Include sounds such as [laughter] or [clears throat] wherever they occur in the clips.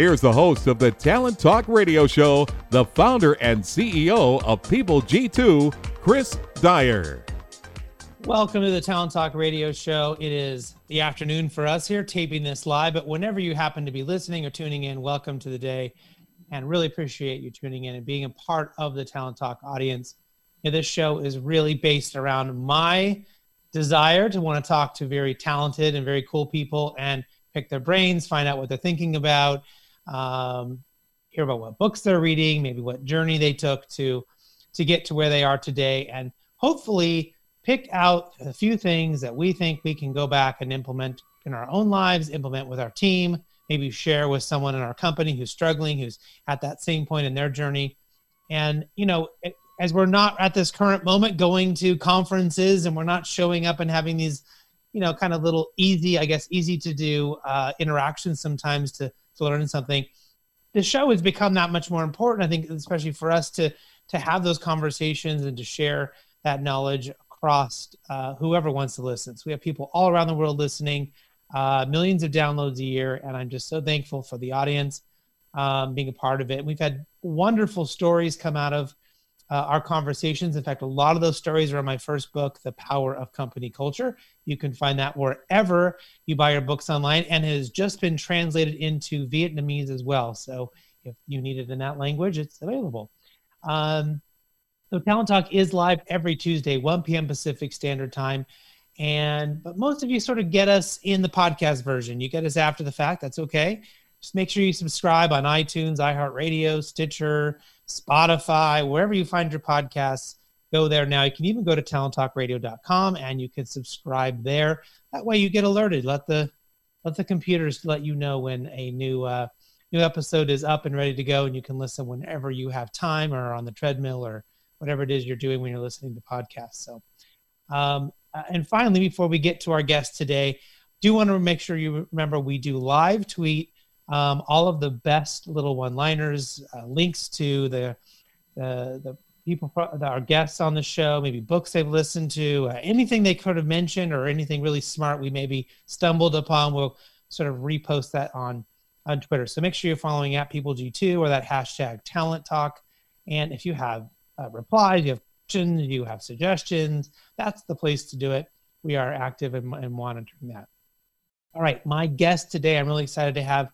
Here's the host of the Talent Talk Radio Show, the founder and CEO of People G2, Chris Dyer. Welcome to the Talent Talk Radio Show. It is the afternoon for us here, taping this live, but whenever you happen to be listening or tuning in, welcome to the day and really appreciate you tuning in and being a part of the Talent Talk audience. this show is really based around my desire to want to talk to very talented and very cool people and pick their brains, find out what they're thinking about, um, hear about what books they're reading, maybe what journey they took to to get to where they are today, and hopefully pick out a few things that we think we can go back and implement in our own lives, implement with our team, maybe share with someone in our company who's struggling, who's at that same point in their journey. And you know, as we're not at this current moment going to conferences and we're not showing up and having these you know kind of little easy i guess easy to do uh, interactions sometimes to to learn something the show has become that much more important i think especially for us to to have those conversations and to share that knowledge across uh, whoever wants to listen. So we have people all around the world listening uh, millions of downloads a year and i'm just so thankful for the audience um, being a part of it. We've had wonderful stories come out of uh, our conversations. In fact, a lot of those stories are in my first book, The Power of Company Culture. You can find that wherever you buy your books online and has just been translated into Vietnamese as well. So if you need it in that language, it's available. Um, so Talent Talk is live every Tuesday, 1 p.m. Pacific Standard Time. And but most of you sort of get us in the podcast version. You get us after the fact. That's okay. Just make sure you subscribe on iTunes, iHeartRadio, Stitcher, Spotify, wherever you find your podcasts. Go there now. You can even go to talenttalkradio.com and you can subscribe there. That way you get alerted. Let the let the computers let you know when a new uh, new episode is up and ready to go, and you can listen whenever you have time or on the treadmill or whatever it is you're doing when you're listening to podcasts. So, um, uh, and finally, before we get to our guest today, do want to make sure you remember we do live tweet um, all of the best little one-liners, uh, links to the, the the people, our guests on the show, maybe books they've listened to, uh, anything they could have mentioned, or anything really smart we maybe stumbled upon. We'll sort of repost that on on Twitter. So make sure you're following at People G2 or that hashtag Talent Talk. And if you have uh, replies, you have questions, you have suggestions, that's the place to do it. We are active and monitoring that. All right, my guest today, I'm really excited to have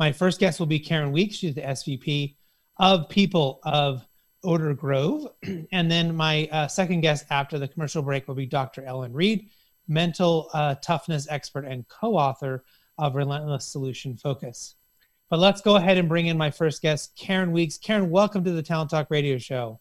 my first guest will be Karen Weeks. She's the SVP of People of Otter Grove. [clears throat] And then my uh, second guest after the commercial break will be Dr. Ellen Reed, mental uh, toughness expert and co author of Relentless Solution Focus. But let's go ahead and bring in my first guest, Karen Weeks. Karen, welcome to the Talent Talk Radio Show.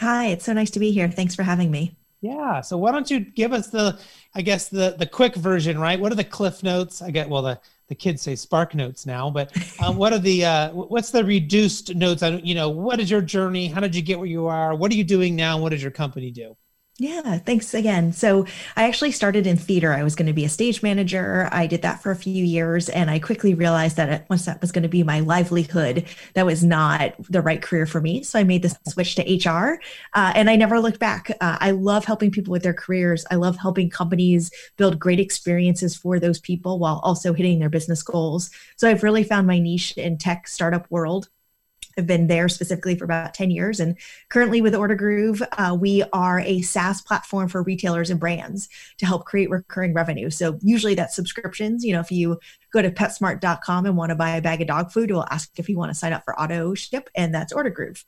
Hi, it's so nice to be here. Thanks for having me. Yeah. So why don't you give us the, I guess the the quick version, right? What are the cliff notes? I get well the the kids say spark notes now but um, what are the uh, what's the reduced notes? On you know what is your journey? How did you get where you are? What are you doing now? What does your company do yeah, thanks again. So, I actually started in theater. I was going to be a stage manager. I did that for a few years, and I quickly realized that once that was going to be my livelihood, that was not the right career for me. So, I made the switch to HR, uh, and I never looked back. Uh, I love helping people with their careers. I love helping companies build great experiences for those people while also hitting their business goals. So, I've really found my niche in tech startup world have been there specifically for about 10 years. And currently with Order Groove, uh, we are a SaaS platform for retailers and brands to help create recurring revenue. So usually that's subscriptions. You know, if you go to PetSmart.com and want to buy a bag of dog food, we'll ask if you want to sign up for auto ship, and that's Order Groove.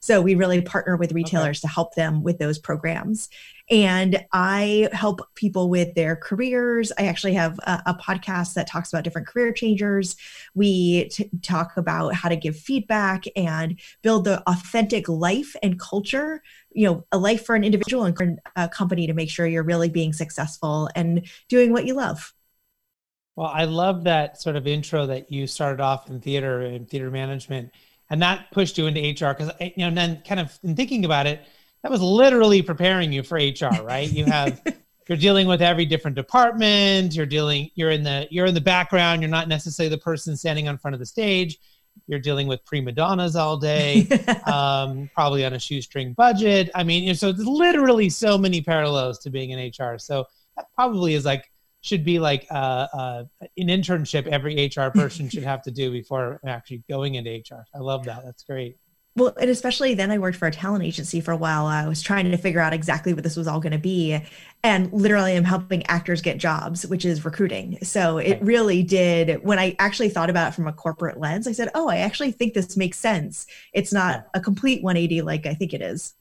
So we really partner with retailers okay. to help them with those programs. And I help people with their careers. I actually have a, a podcast that talks about different career changers. We t- talk about how to give feedback and build the authentic life and culture you know a life for an individual and for a company to make sure you're really being successful and doing what you love well i love that sort of intro that you started off in theater and theater management and that pushed you into hr because eh, you know and then kind of in thinking about it that was literally preparing you for hr right you have [laughs] you're dealing with every different department you're dealing you're in the you're in the background you're not necessarily the person standing on front of the stage you're dealing with prima donnas all day, [laughs] um, probably on a shoestring budget. I mean, so there's literally so many parallels to being in HR. So that probably is like should be like uh, uh, an internship every HR person [laughs] should have to do before actually going into HR. I love that. That's great. Well, and especially then I worked for a talent agency for a while. I was trying to figure out exactly what this was all going to be. And literally, I'm helping actors get jobs, which is recruiting. So it really did. When I actually thought about it from a corporate lens, I said, oh, I actually think this makes sense. It's not a complete 180 like I think it is.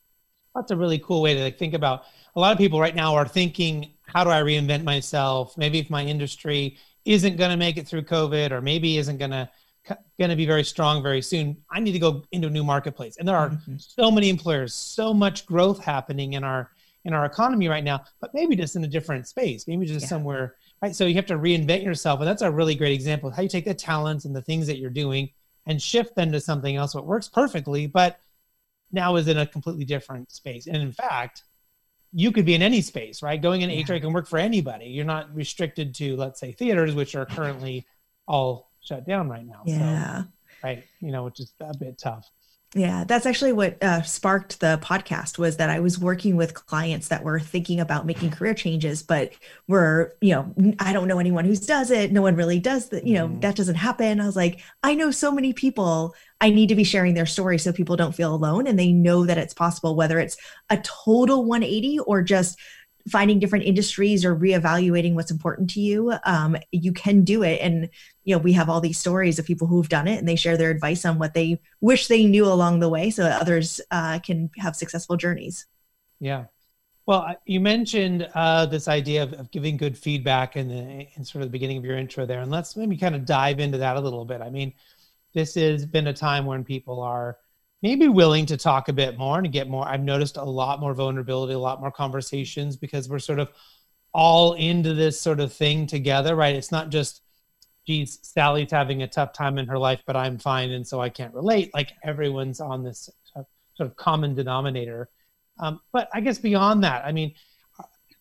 That's a really cool way to like think about. A lot of people right now are thinking, how do I reinvent myself? Maybe if my industry isn't going to make it through COVID or maybe isn't going to going to be very strong very soon. I need to go into a new marketplace. And there are mm-hmm. so many employers, so much growth happening in our in our economy right now, but maybe just in a different space, maybe just yeah. somewhere, right? So you have to reinvent yourself. And that's a really great example of how you take the talents and the things that you're doing and shift them to something else that works perfectly, but now is in a completely different space. And in fact, you could be in any space, right? Going in yeah. HR can work for anybody. You're not restricted to, let's say, theaters, which are currently all shut down right now. Yeah. So, right. You know, which is a bit tough. Yeah, that's actually what uh, sparked the podcast was that I was working with clients that were thinking about making career changes, but were, you know, I don't know anyone who does it. No one really does that. You know, mm-hmm. that doesn't happen. I was like, I know so many people. I need to be sharing their story so people don't feel alone and they know that it's possible, whether it's a total 180 or just finding different industries or reevaluating what's important to you um, you can do it. And you know we have all these stories of people who've done it and they share their advice on what they wish they knew along the way so that others uh, can have successful journeys. Yeah. Well you mentioned uh, this idea of, of, giving good feedback in the in sort of the beginning of your intro there. And let's maybe kind of dive into that a little bit. I mean this has been a time when people are maybe willing to talk a bit more and get more. I've noticed a lot more vulnerability, a lot more conversations because we're sort of all into this sort of thing together, right? It's not just, geez, Sally's having a tough time in her life, but I'm fine. And so I can't relate. Like everyone's on this sort of common denominator. Um, but I guess beyond that, I mean,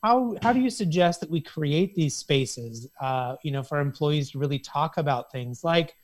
how, how do you suggest that we create these spaces, uh, you know, for employees to really talk about things like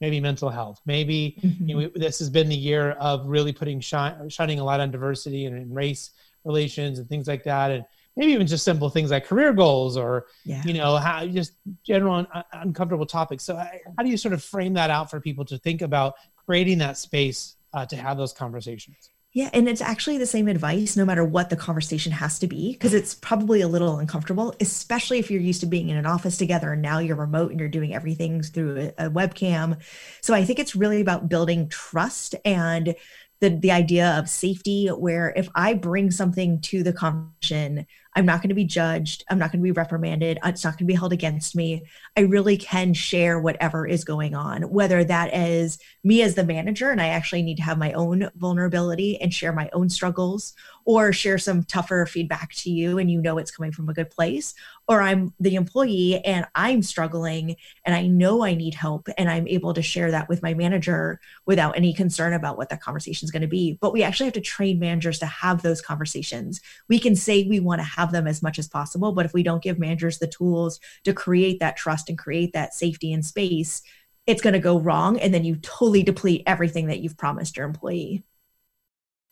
maybe mental health maybe mm-hmm. you know, mm-hmm. this has been the year of really putting shine, shining a light on diversity and, and, race relations and things like that and maybe even just simple things like career goals or yeah. you know how just general un- uncomfortable topics so how do you sort of frame that out for people to think about creating that space uh, to have those conversations yeah, and it's actually the same advice no matter what the conversation has to be, because it's probably a little uncomfortable, especially if you're used to being in an office together and now you're remote and you're doing everything through a, a webcam. So I think it's really about building trust and the the idea of safety where if I bring something to the conversation, I'm not going to be judged. I'm not going to be reprimanded. Uh, it's not going to be held against me. I really can share whatever is going on, whether that is me as the manager and I actually need to have my own vulnerability and share my own struggles, or share some tougher feedback to you and you know it's coming from a good place or i'm the employee and i'm struggling and i know i need help and i'm able to share that with my manager without any concern about what that conversation is going to be but we actually have to train managers to have those conversations we can say we want to have them as much as possible but if we don't give managers the tools to create that trust and create that safety and space it's going to go wrong and then you totally deplete everything that you've promised your employee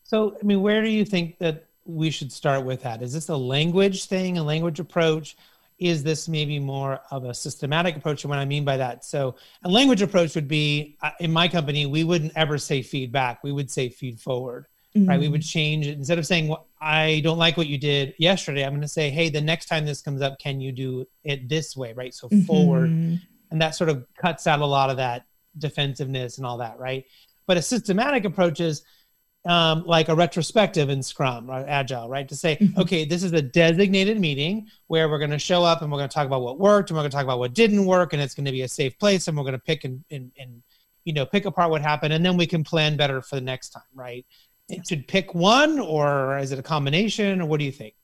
so, I mean, where do you think that we should start with that? Is this a language thing, a language approach? Is this maybe more of a systematic approach? And what I mean by that, so a language approach would be uh, in my company, we wouldn't ever say feedback, we would say feed forward. Mm-hmm. Right. We would change it instead of saying, well, I don't like what you did yesterday. I'm going to say, hey, the next time this comes up, can you do it this way? Right. So mm-hmm. forward and that sort of cuts out a lot of that defensiveness and all that, right? But a systematic approach is um, like a retrospective in Scrum or Agile, right? To say, mm-hmm. okay, this is a designated meeting where we're going to show up and we're going to talk about what worked and we're going to talk about what didn't work, and it's going to be a safe place, and we're going to pick and, and, and you know pick apart what happened, and then we can plan better for the next time, right? Yes. Should pick one, or is it a combination, or what do you think?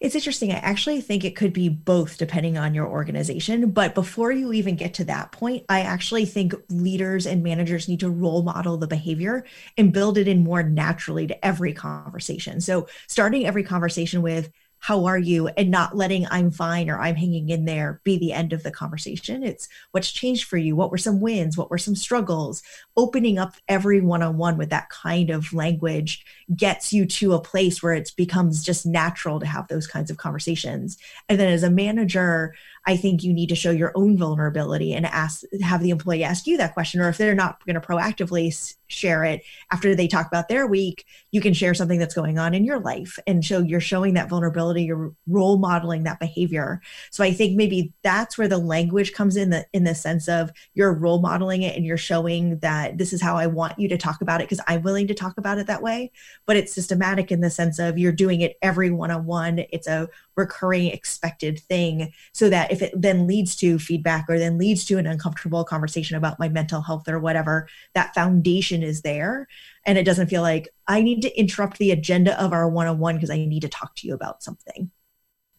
It's interesting. I actually think it could be both depending on your organization. But before you even get to that point, I actually think leaders and managers need to role model the behavior and build it in more naturally to every conversation. So starting every conversation with, how are you? And not letting i'm fine or i'm hanging in there be the end of the conversation. It's what's changed for you. What were some wins? What were some struggles? Opening up every one-on-one with that kind of language gets you to a place where it becomes just natural to have those kinds of conversations. And then as a manager I think you need to show your own vulnerability and ask, have the employee ask you that question. Or if they're not going to proactively share it after they talk about their week, you can share something that's going on in your life and show you're showing that vulnerability, you're role modeling that behavior. So I think maybe that's where the language comes in the in the sense of you're role modeling it and you're showing that this is how I want you to talk about it because I'm willing to talk about it that way. But it's systematic in the sense of you're doing it every one on one. It's a recurring expected thing so that if it then leads to feedback or then leads to an uncomfortable conversation about my mental health or whatever that foundation is there. And it doesn't feel like i need to interrupt the agenda of our one-on-one because i need to talk to you about something.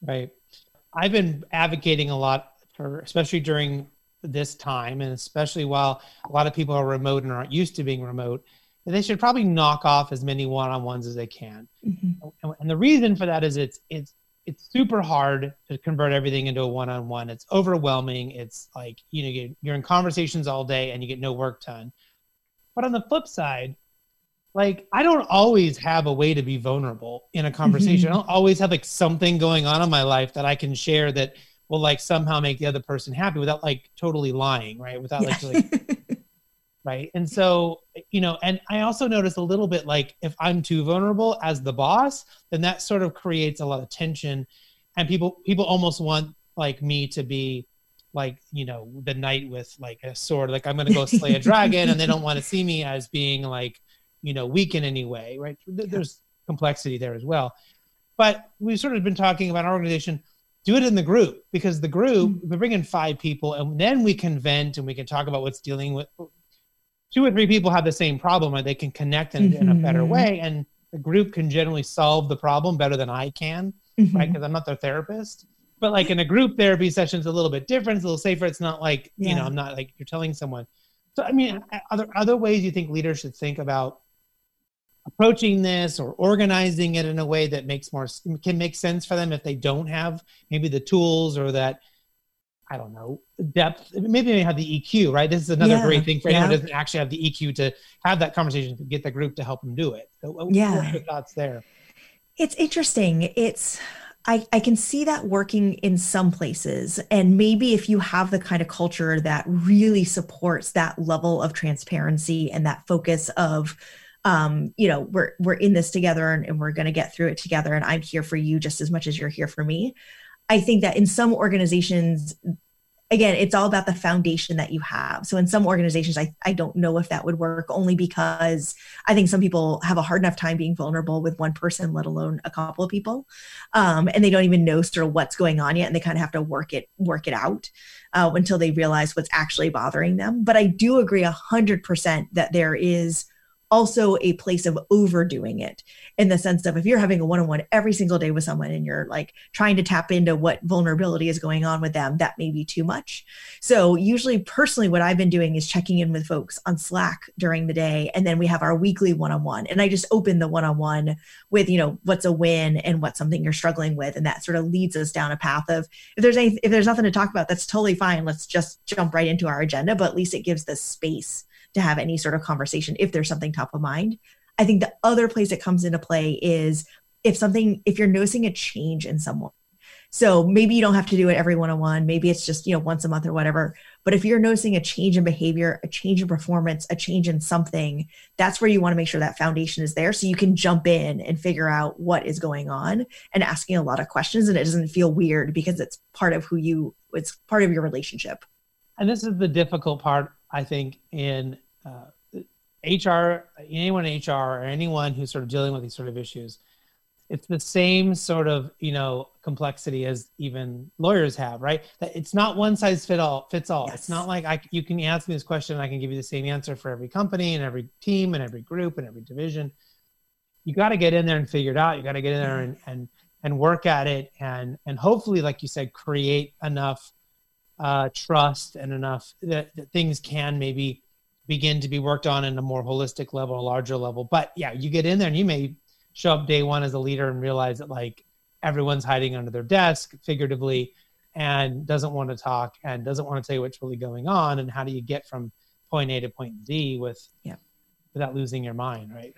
Right. I've been advocating a lot for especially during this time and especially while a lot of people are remote and aren't used to being remote they should probably knock off as many one-on-ones as they can. Mm-hmm. and the reason for that is it's it's it's super hard to convert everything into a one-on-one. It's overwhelming. It's like you know you're in conversations all day and you get no work done. But on the flip side like i don't always have a way to be vulnerable in a conversation. Mm-hmm. i don't always have like something going on in my life that i can share that will like somehow make the other person happy without like totally lying right? Without yeah. like, like [laughs] right? And so you know and i also notice a little bit like if i'm too vulnerable as the boss then that sort of creates a lot of tension and people people almost want like me to be like you know the knight with like a sword like i'm gonna go slay a dragon and they don't want to see me as being like you know weak in any way right? There's complexity there as well. But we've sort of been talking about our organization do it in the group because the group mm-hmm. we bring in five people and then we can vent and we can talk about what's dealing with two or three people have the same problem and they can connect in, mm-hmm. in a better mm-hmm. way and the group can generally solve the problem better than i can mm-hmm. right because i'm not their therapist but like in a group therapy session it's a little bit different it's a little safer it's not like yeah. you know i'm not like you're telling someone so i mean are there other ways you think leaders should think about approaching this or organizing it in a way that makes more can make sense for them if they don't have maybe the tools or that I don't know, depth. Maybe they have the EQ, right? This is another yeah, great thing for anyone yeah. who doesn't actually have the EQ to have that conversation to get the group to help them do it. So yeah. What are your thoughts there? It's interesting. It's I, I can see that working in some places. And maybe if you have the kind of culture that really supports that level of transparency and that focus of um, you know, we're we're in this together and, and we're gonna get through it together and I'm here for you just as much as you're here for me. I think that in some organizations, again, it's all about the foundation that you have. So in some organizations, I, I don't know if that would work only because I think some people have a hard enough time being vulnerable with one person, let alone a couple of people. Um, and they don't even know sort of what's going on yet. And they kind of have to work it, work it out uh, until they realize what's actually bothering them. But I do agree a hundred percent that there is also a place of overdoing it in the sense of if you're having a one-on-one every single day with someone and you're like trying to tap into what vulnerability is going on with them that may be too much. So usually personally what i've been doing is checking in with folks on slack during the day and then we have our weekly one-on-one and i just open the one-on-one with you know what's a win and what's something you're struggling with and that sort of leads us down a path of if there's any if there's nothing to talk about that's totally fine. Let's just jump right into our agenda but at least it gives the space to have any sort of conversation if there's something top of mind. I think the other place it comes into play is if something, if you're noticing a change in someone. So maybe you don't have to do it every one on one. Maybe it's just, you know, once a month or whatever. But if you're noticing a change in behavior, a change in performance, a change in something, that's where you want to make sure that foundation is there so you can jump in and figure out what is going on and asking a lot of questions. And it doesn't feel weird because it's part of who you, it's part of your relationship. and this is the difficult part, I think, in uh, HR, anyone in HR or anyone who's sort of dealing with these sort of issues. It's the same sort of you know complexity as even lawyers have, right? That it's not one size fit all fits all. Yes. It's not like I you can ask me this question and I can give you the same answer for every company and every team and every group and every division. You got to get in there and figure it out. You got to get in there and and and work at it and and hopefully, like you said, create enough uh, trust and enough that, that things can maybe begin to be worked on in a more holistic level, a larger level. But yeah, you get in there and you may show up day one as a leader and realize that like everyone's hiding under their desk figuratively and doesn't want to talk and doesn't want to tell you what's really going on and how do you get from point A to point Z with yeah without losing your mind, right?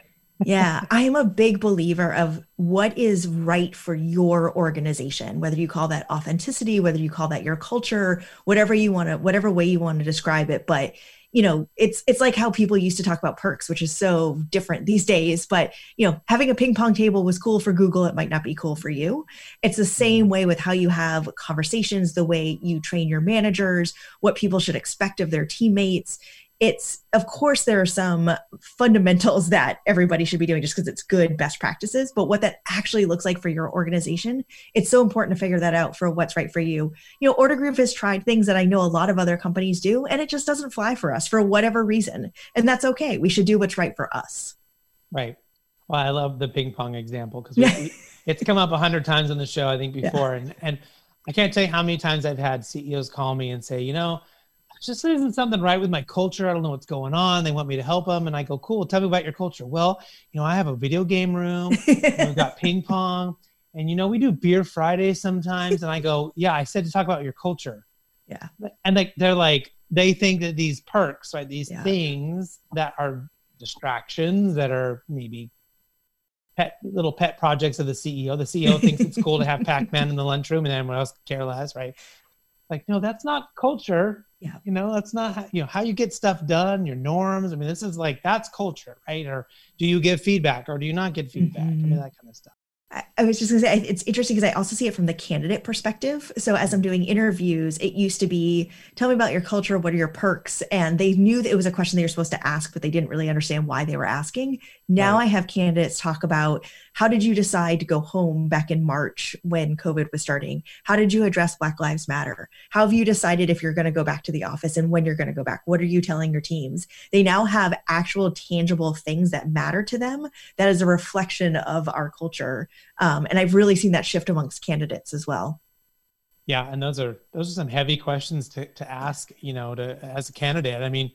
Yeah, I am a big believer of what is right for your organization, whether you call that authenticity, whether you call that your culture, whatever you want to, whatever way you want to describe it. But you know, it's it's like how people used to talk about perks, which is so different these days. But you know, having a ping pong table was cool for Google. It might not be cool for you. It's the same mm-hmm. way with how you have conversations, the way you train your managers, what people should expect of their teammates it's of course there are some fundamentals that everybody should be doing just because it's good best practices but what that actually looks like for your organization it's so important to figure that out for what's right for you. You know Order Groove has tried things that i know a lot of other companies do and it just doesn't fly for us for whatever reason and that's okay. We should do what's right for us. Right. Well i love the ping pong example because [laughs] it's come up a hundred times on the show i think before yeah. and and i can't tell you how many times i've had ceos call me and say you know just isn't something right with my culture. I don't know what's going on. They want me to help them. And I go, cool, tell me about your culture. Well, you know, I have a video game room. [laughs] we've got ping pong. And, you know, we do beer Fridays sometimes. And I go, yeah, I said to talk about your culture. Yeah. And like, they're like, they think that these perks, right? These yeah. things that are distractions that are maybe pet little pet projects of the CEO. The CEO thinks it's cool to have [laughs] Pac-Man in the lunchroom and then everyone else care less, right? Like, no, that's not culture. Yeah. You know, that's not how, you know how you get stuff done, your norms. I mean, this is like that's culture, right? Or do you give feedback or do you not get feedback? Mm-hmm. I mean, mm-hmm. that kind of stuff. I was just going to say, it's interesting because I also see it from the candidate perspective. So, as I'm doing interviews, it used to be, tell me about your culture. What are your perks? And they knew that it was a question they were supposed to ask, but they didn't really understand why they were asking. Now right. I have candidates talk about how did you decide to go home back in March when COVID was starting? How did you address Black Lives Matter? How have you decided if you're going to go back to the office and when you're going to go back? What are you telling your teams? They now have actual tangible things that matter to them that is a reflection of our culture um, and I've really seen that shift amongst candidates as well. Yeah, and those are those are some heavy questions to, to ask, you know, to as a candidate. I mean,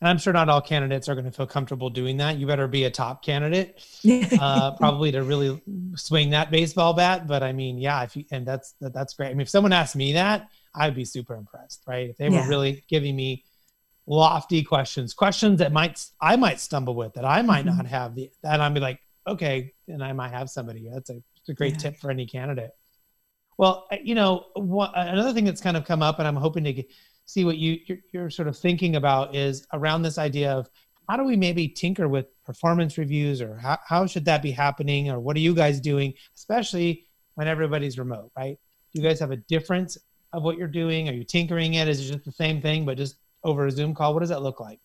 and I'm sure not all candidates are going to feel comfortable doing that. You better be a top candidate, [laughs] uh, probably to really swing that baseball bat. But I mean, yeah, if you, and that's that, that's great. I mean, if someone asked me that, I'd be super impressed, right? If they were really giving me lofty questions, questions that might I might stumble with, that I might mm-hmm. not have the, that I'd be like, okay, and I might have somebody. That's a a great yeah. tip for any candidate. Well, you know, another thing that's kind of come up, and I'm hoping to get, see what you you're, you're sort of thinking about is around this idea of how do we maybe tinker with performance reviews, or how how should that be happening, or what are you guys doing, especially when everybody's remote, right? Do you guys have a difference of what you're doing? Are you tinkering it? Is it just the same thing but just over a Zoom call? What does that look like?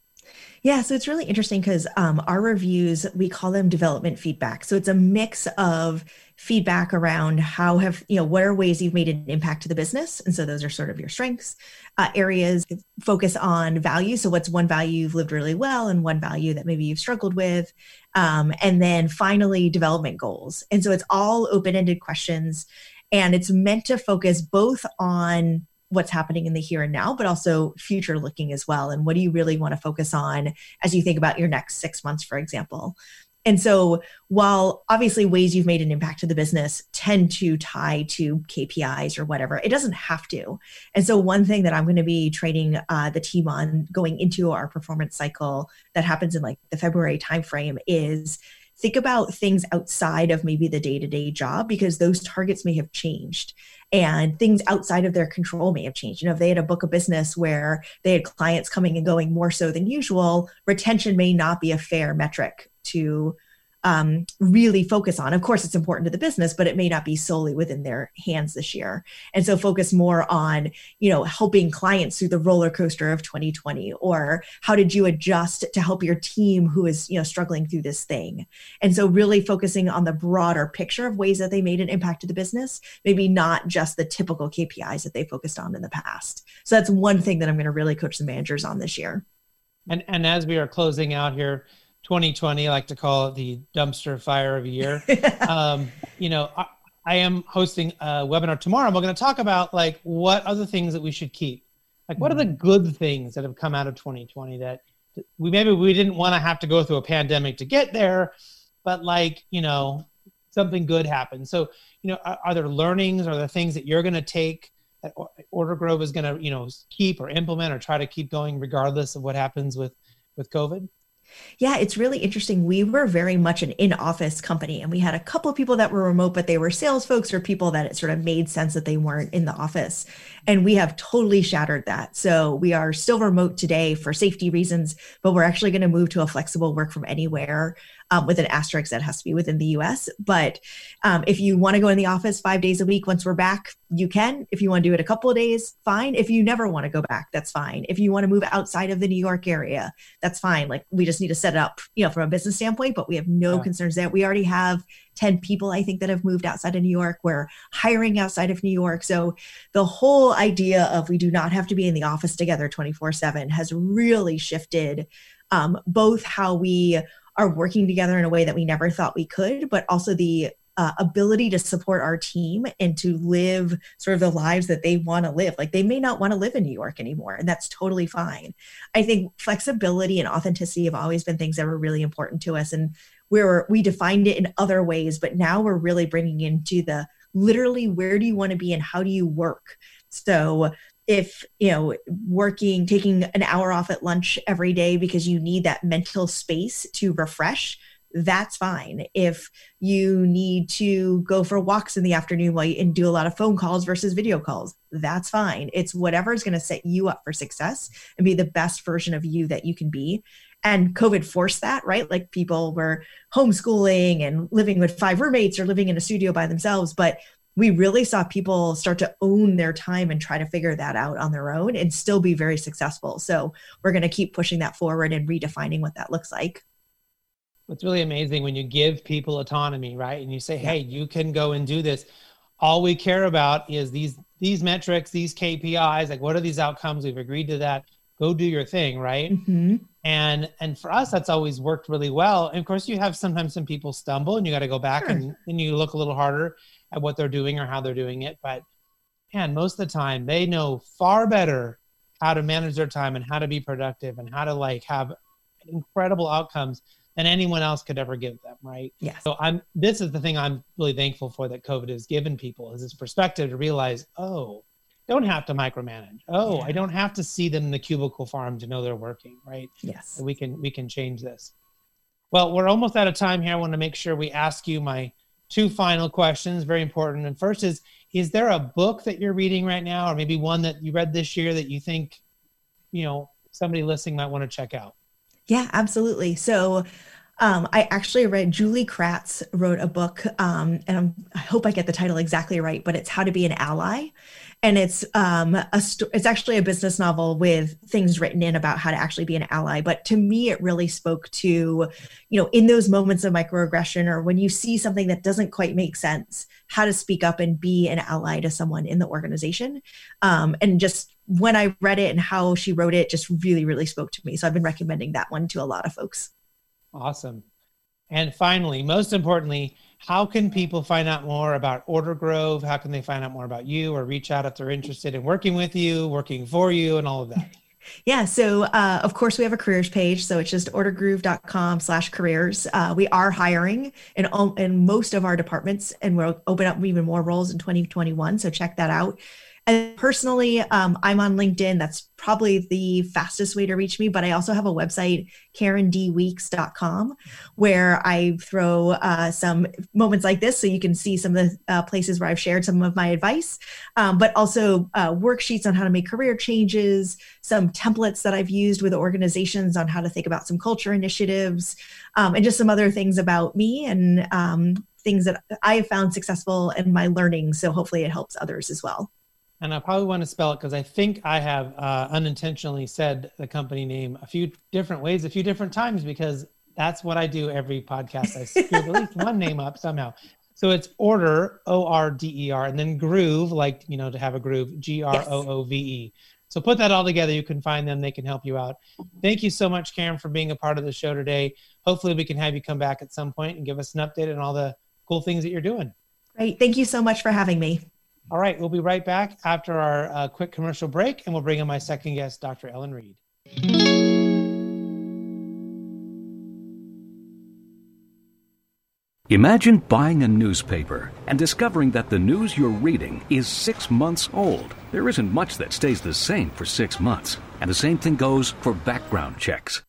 Yeah, so it's really interesting because um, our reviews, we call them development feedback. So it's a mix of feedback around how have, you know, what are ways you've made an impact to the business? And so those are sort of your strengths. Uh, areas focus on value. So what's one value you've lived really well and one value that maybe you've struggled with? Um, and then finally, development goals. And so it's all open ended questions. And it's meant to focus both on what's happening in the here and now, but also future looking as well. And what do you really want to focus on as you think about your next six months, for example? And so, while obviously ways you've made an impact to the business tend to tie to KPIs or whatever, it doesn't have to. And so, one thing that I'm going to be training uh, the team on going into our performance cycle that happens in like the February timeframe is think about things outside of maybe the day to day job because those targets may have changed and things outside of their control may have changed. You know, if they had a book of business where they had clients coming and going more so than usual, retention may not be a fair metric to um, really focus on. Of course, it's important to the business, but it may not be solely within their hands this year. And so focus more on, you know, helping clients through the roller coaster of 2020, or how did you adjust to help your team who is, you know, struggling through this thing. And so really focusing on the broader picture of ways that they made an impact to the business, maybe not just the typical KPIs that they focused on in the past. So that's one thing that I'm going to really coach the managers on this year. And and as we are closing out here, 2020, I like to call it the dumpster fire of a year. [laughs] um, you know, I, I, am hosting a webinar tomorrow. We're going to talk about like what other things that we should keep. Like, what are the good things that have come out of 2020 that we maybe we didn't want to have to go through a pandemic to get there, but like you know, something good happened. So, you know, are, are there learnings? Are there things that you're going to take that Order Grove is going to you know keep or implement or try to keep going regardless of what happens with with COVID? Yeah, it's really interesting. We were very much an in office company, and we had a couple of people that were remote, but they were sales folks or people that it sort of made sense that they weren't in the office. And we have totally shattered that. So we are still remote today for safety reasons, but we're actually going to move to a flexible work from anywhere um, with an asterisk that has to be within the US. But um, if you want to go in the office five days a week once we're back, you can. If you want to do it a couple of days, fine. If you never want to go back, that's fine. If you want to move outside of the New York area, that's fine. Like we just need to set it up, you know, from a business standpoint, but we have no yeah. concerns there. We already have 10 people, I think, that have moved outside of New York. We're hiring outside of New York. So the whole idea of we do not have to be in the office together 24 7 has really shifted um, both how we are working together in a way that we never thought we could, but also the uh, ability to support our team and to live sort of the lives that they want to live. Like they may not want to live in New York anymore, and that's totally fine. I think flexibility and authenticity have always been things that were really important to us, and where we defined it in other ways, but now we're really bringing into the literally where do you want to be and how do you work. So if you know working taking an hour off at lunch every day because you need that mental space to refresh that's fine. If you need to go for walks in the afternoon while you, and do a lot of phone calls versus video calls that's fine. It's whatever is going to set you up for success and be the best version of you that you can be. And covid forced that right? Like people were homeschooling and living with five roommates or living in a studio by themselves but we really saw people start to own their time and try to figure that out on their own and still be very successful. So we're going to keep pushing that forward and redefining what that looks like. It's really amazing when you give people autonomy, right? And you say, "Hey, you can go and do this." All we care about is these these metrics, these KPIs. Like, what are these outcomes? We've agreed to that. Go do your thing, right? Mm-hmm. And and for us, that's always worked really well. And of course, you have sometimes some people stumble, and you got to go back sure. and then you look a little harder at what they're doing or how they're doing it. But man, most of the time they know far better how to manage their time and how to be productive and how to like have incredible outcomes than anyone else could ever give them, right? Yeah. So I'm this is the thing I'm really thankful for that COVID has given people is this perspective to realize, oh, don't have to micromanage. Oh, yeah. I don't have to see them in the cubicle farm to know they're working, right? Yes. we can we can change this. Well, we're almost out of time here. I want to make sure we ask you my two final questions, very important. And first is Is there a book that you're reading right now, or maybe one that you read this year that you think, you know, somebody listening might want to check out? Yeah, absolutely. So, um, I actually read Julie Kratz wrote a book, um, and I'm, i hope I get the title exactly right, but it's How to Be an Ally and it's um a it's actually a business novel with things written in about how to actually be an ally. But to me it really spoke to you know in those moments of microaggression or when you see something that doesn't quite make sense how to speak up and be an ally to someone in the organization. Um, and just when i read it and how she wrote it just really really spoke to me. So i've been recommending that one to a lot of folks. Awesome. And finally most importantly how can people find out more about Order Grove? How can they find out more about you or reach out if they're interested in working with you, working for you, and all of that? [laughs] Yeah, so uh, of course we have a careers page, so it's just ordergroove.com slash careers. Uh, we are hiring in, in most of our departments and we'll open up even more roles in 2021, so check that out. And personally, um, I'm on LinkedIn. That's probably the fastest way to reach me. But I also have a website, karendweeks.com, where I throw uh, some moments like this so you can see some of the uh, places where I've shared some of my advice, um, but also uh, worksheets on how to make career changes, some templates that I've used with organizations on how to think about some culture initiatives, um, and just some other things about me and um, things that I have found successful in my learning. So hopefully it helps others as well and I probably want to spell it because I think I have uh, unintentionally said the company name a few different ways, a few different times because that's what I do every podcast. I screw at least one name up somehow. So it's order O R D E R and then groove, like you know, to have a groove, G R O O V E. So put that all together. You can find them. They can help you out. Thank you so much, Karen, for being a part of the show today. Hopefully, we can have you come back at some point and give us an update on all the cool things that you're doing. Great. Thank you so much for having me. All right, we'll be right back after our uh, quick commercial break, and we'll bring in my second guest, Dr. Ellen Reed. Imagine buying a newspaper and discovering that the news you're reading is six months old. There isn't much that stays the same for six months, and the same thing goes for background checks.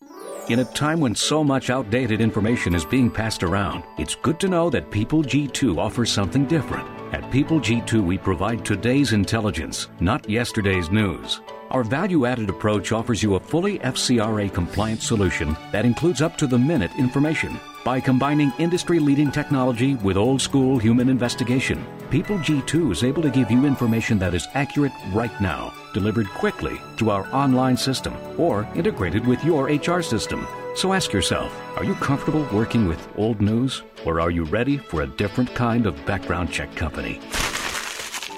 In a time when so much outdated information is being passed around, it's good to know that People G2 offers something different. At People G2, we provide today's intelligence, not yesterday's news. Our value added approach offers you a fully FCRA compliant solution that includes up to the minute information. By combining industry leading technology with old school human investigation, People G2 is able to give you information that is accurate right now, delivered quickly through our online system or integrated with your HR system. So ask yourself are you comfortable working with old news, or are you ready for a different kind of background check company?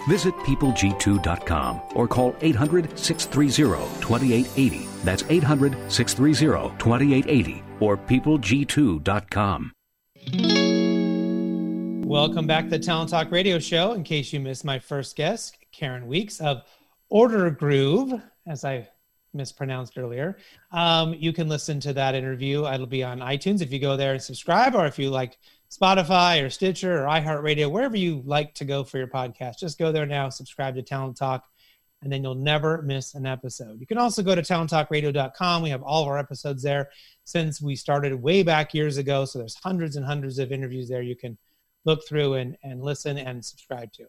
Visit peopleg2.com or call 800 630 2880. That's 800 630 2880 or peopleg2.com. Welcome back to the Talent Talk Radio Show. In case you missed my first guest, Karen Weeks of Order Groove, as I mispronounced earlier. Um, you can listen to that interview. It'll be on iTunes if you go there and subscribe, or if you like Spotify or Stitcher or iHeartRadio, wherever you like to go for your podcast. Just go there now, subscribe to Talent Talk, and then you'll never miss an episode. You can also go to talenttalkradio.com. We have all of our episodes there since we started way back years ago. So there's hundreds and hundreds of interviews there you can look through and, and listen and subscribe to.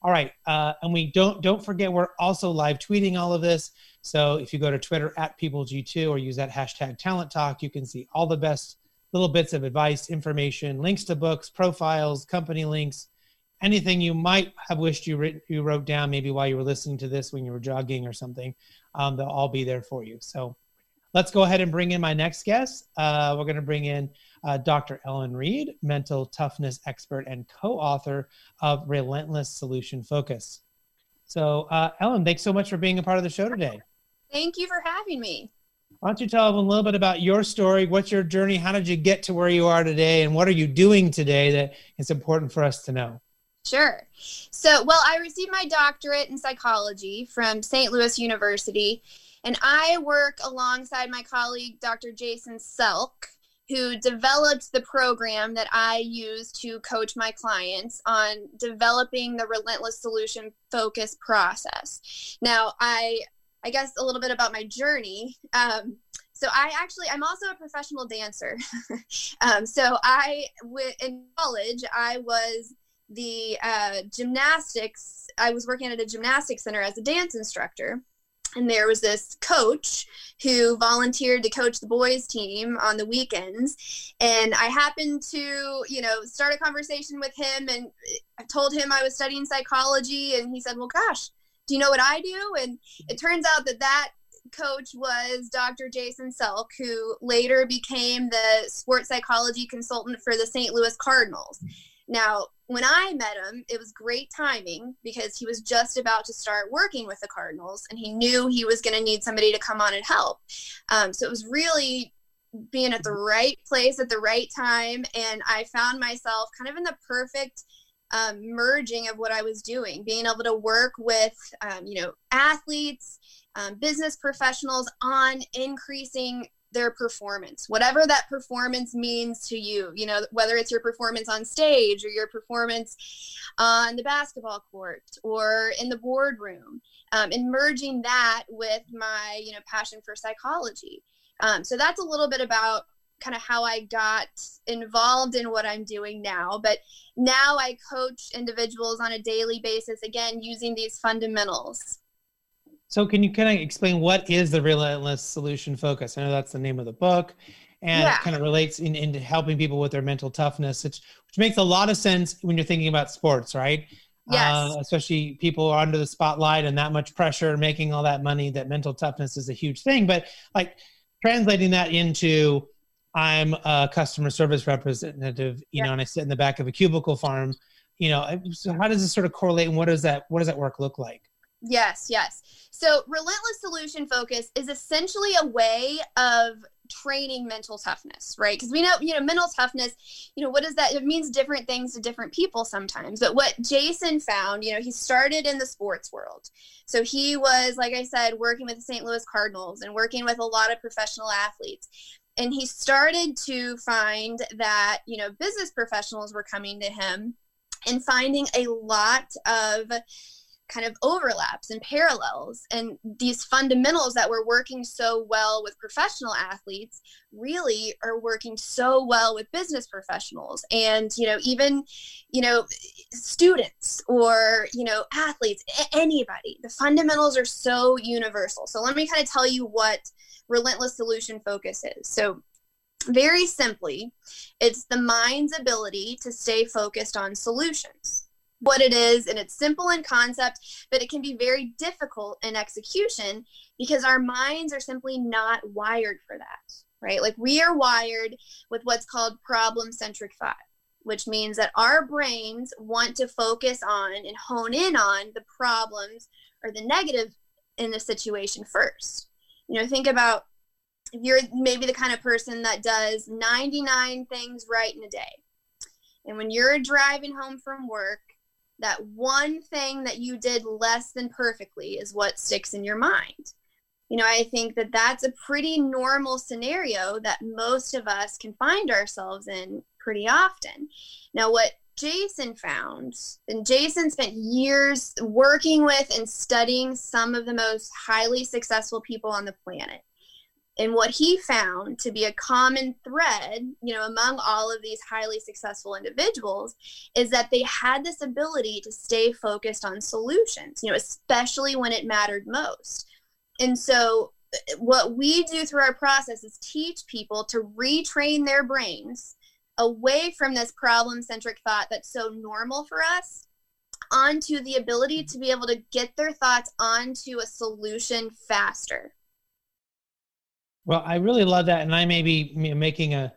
All right, uh, and we don't don't forget we're also live tweeting all of this. So if you go to Twitter at PeopleG2 or use that hashtag Talent Talk, you can see all the best little bits of advice, information, links to books, profiles, company links, anything you might have wished you writ- you wrote down maybe while you were listening to this when you were jogging or something. Um, they'll all be there for you. So let's go ahead and bring in my next guest. Uh, we're going to bring in uh, Dr. Ellen Reed, mental toughness expert and co-author of Relentless Solution Focus. So, uh, Ellen, thanks so much for being a part of the show today. Thank you for having me. Why don't you tell them a little bit about your story? What's your journey? How did you get to where you are today? And what are you doing today that is important for us to know? Sure. So, well, I received my doctorate in psychology from St. Louis University, and I work alongside my colleague, Dr. Jason Selk, who developed the program that I use to coach my clients on developing the relentless solution focus process. Now, I I guess a little bit about my journey. Um, so I actually I'm also a professional dancer. [laughs] um, so I w- in college I was the uh, gymnastics. I was working at a gymnastics center as a dance instructor and there was this coach who volunteered to coach the boys team on the weekends and i happened to you know start a conversation with him and i told him i was studying psychology and he said well gosh do you know what i do and it turns out that that coach was dr jason selk who later became the sports psychology consultant for the st louis cardinals now when I met him, it was great timing because he was just about to start working with the Cardinals and he knew he was going to need somebody to come on and help. Um, so it was really being at the right place at the right time. And I found myself kind of in the perfect um, merging of what I was doing, being able to work with, um, you know, athletes, um, business professionals on increasing their performance, whatever that performance means to you, you know, whether it's your performance on stage or your performance on the basketball court or in the boardroom, um, and merging that with my, you know, passion for psychology. Um, so that's a little bit about kind of how I got involved in what I'm doing now. But now I coach individuals on a daily basis, again, using these fundamentals. So, can you kind of explain what is the relentless solution focus? I know that's the name of the book, and yeah. it kind of relates in, into helping people with their mental toughness, which, which makes a lot of sense when you're thinking about sports, right? Yes. Uh, especially people are under the spotlight and that much pressure, making all that money. That mental toughness is a huge thing. But like translating that into I'm a customer service representative, you yeah. know, and I sit in the back of a cubicle farm, you know, so how does this sort of correlate and what does that what does that work look like? Yes, yes. So relentless solution focus is essentially a way of training mental toughness, right? Because we know, you know, mental toughness, you know, what is that? It means different things to different people sometimes. But what Jason found, you know, he started in the sports world. So he was, like I said, working with the St. Louis Cardinals and working with a lot of professional athletes and he started to find that you know business professionals were coming to him and finding a lot of kind of overlaps and parallels. And these fundamentals that were working so well with professional athletes really are working so well with business professionals. And you know even you know students or you know athletes anybody the fundamentals are so universal. So let me kind of tell you what relentless solution focus is. So, very simply, it's the mind's ability to stay focused on solutions. What it is, and it's simple in concept, but it can be very difficult in execution because our minds are simply not wired for that, right? Like we are wired with what's called problem centric thought, which means that our brains want to focus on and hone in on the problems or the negative in the situation first you know think about if you're maybe the kind of person that does 99 things right in a day. And when you're driving home from work that one thing that you did less than perfectly is what sticks in your mind. You know i think that that's a pretty normal scenario that most of us can find ourselves in pretty often. Now what Jason found, and Jason spent years working with and studying some of the most highly successful people on the planet. And what he found to be a common thread, you know, among all of these highly successful individuals is that they had this ability to stay focused on solutions, you know, especially when it mattered most. And so what we do through our process is teach people to retrain their brains away from this problem centric thought that's so normal for us onto the ability to be able to get their thoughts onto a solution faster. Well, I really love that. And I may be making a,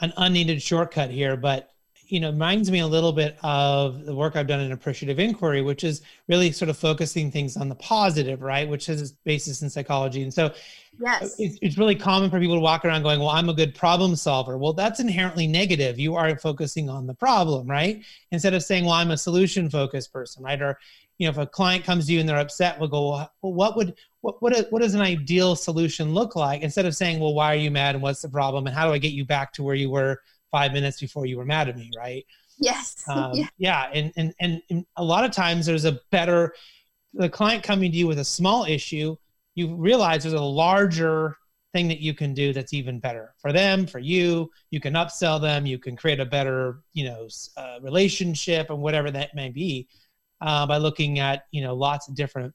an unneeded shortcut here, but you know, reminds me a little bit of the work I've done in appreciative inquiry, which is really sort of focusing things on the positive, right? Which has its basis in psychology. And so uh, yes, it's, it's really common for people to walk around going, well, I'm a good problem solver. Well, that's inherently negative. You are focusing on the problem, right? Instead of saying, well, I'm a solution focused person, right? Or, you know, if a client comes to you and they're upset, we'll go, well, what would, what, what, what does an ideal solution look like? Instead of saying, well, why are you mad and what's the problem? And how do I get you back to where you were five minutes before you were mad at me, right? Yes. [laughs] Um, yeah. yeah. And, and, and, and a lot of times there's a better, the client coming to you with a small issue, you realize there's a larger thing that you can do that's even better for them, for you. You can upsell them. You can create a better, you know, uh, relationship and whatever that may be uh, by looking at, you know, lots of different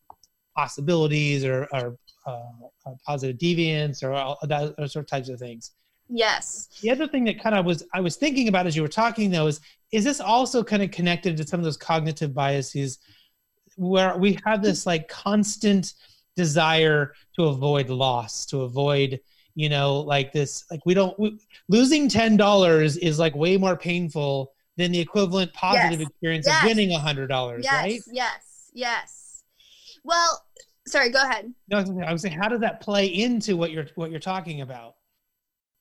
possibilities or, or uh, positive deviance or all, those sort of types of things. Yes. The other thing that kind of was I was thinking about as you were talking though is is this also kind of connected to some of those cognitive biases where we have this like constant desire to avoid loss, to avoid you know like this like we don't we, losing ten dollars is like way more painful than the equivalent positive yes. experience yes. of winning a hundred dollars, yes. right? Yes. Yes. Well, sorry. Go ahead. No, I was saying, how does that play into what you're what you're talking about?